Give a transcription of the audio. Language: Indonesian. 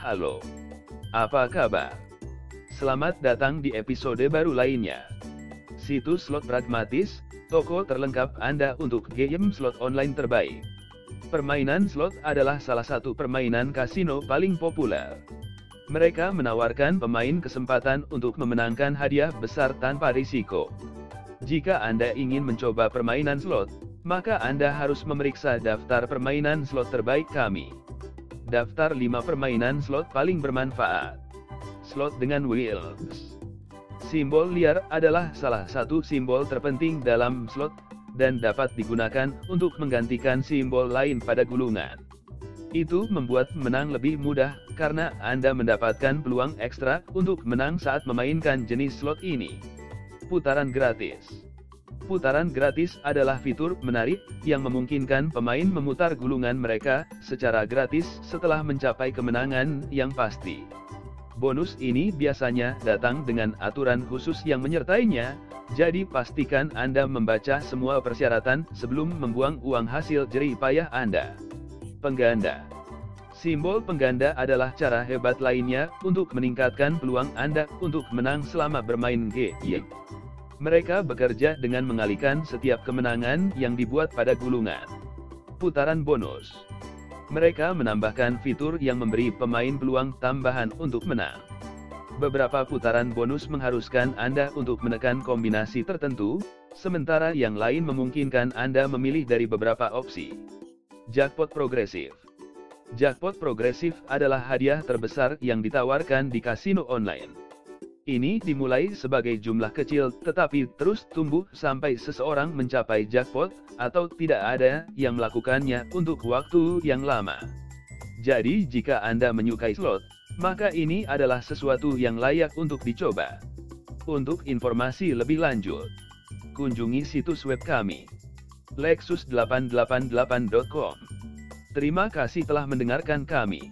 Halo. Apa kabar? Selamat datang di episode baru lainnya. Situs slot pragmatis, toko terlengkap Anda untuk game slot online terbaik. Permainan slot adalah salah satu permainan kasino paling populer. Mereka menawarkan pemain kesempatan untuk memenangkan hadiah besar tanpa risiko. Jika Anda ingin mencoba permainan slot, maka Anda harus memeriksa daftar permainan slot terbaik kami. Daftar 5 permainan slot paling bermanfaat. Slot dengan wheels. Simbol liar adalah salah satu simbol terpenting dalam slot dan dapat digunakan untuk menggantikan simbol lain pada gulungan. Itu membuat menang lebih mudah, karena Anda mendapatkan peluang ekstra untuk menang saat memainkan jenis slot ini. Putaran gratis Putaran gratis adalah fitur menarik yang memungkinkan pemain memutar gulungan mereka secara gratis setelah mencapai kemenangan yang pasti. Bonus ini biasanya datang dengan aturan khusus yang menyertainya, jadi pastikan Anda membaca semua persyaratan sebelum membuang uang hasil jerih payah Anda. Pengganda Simbol pengganda adalah cara hebat lainnya untuk meningkatkan peluang Anda untuk menang selama bermain game. Mereka bekerja dengan mengalihkan setiap kemenangan yang dibuat pada gulungan. Putaran bonus mereka menambahkan fitur yang memberi pemain peluang tambahan untuk menang. Beberapa putaran bonus mengharuskan Anda untuk menekan kombinasi tertentu, sementara yang lain memungkinkan Anda memilih dari beberapa opsi. Jackpot progresif Jackpot progresif adalah hadiah terbesar yang ditawarkan di kasino online. Ini dimulai sebagai jumlah kecil tetapi terus tumbuh sampai seseorang mencapai jackpot, atau tidak ada yang melakukannya untuk waktu yang lama. Jadi jika Anda menyukai slot, maka ini adalah sesuatu yang layak untuk dicoba. Untuk informasi lebih lanjut, kunjungi situs web kami. Lexus888.com Terima kasih telah mendengarkan kami.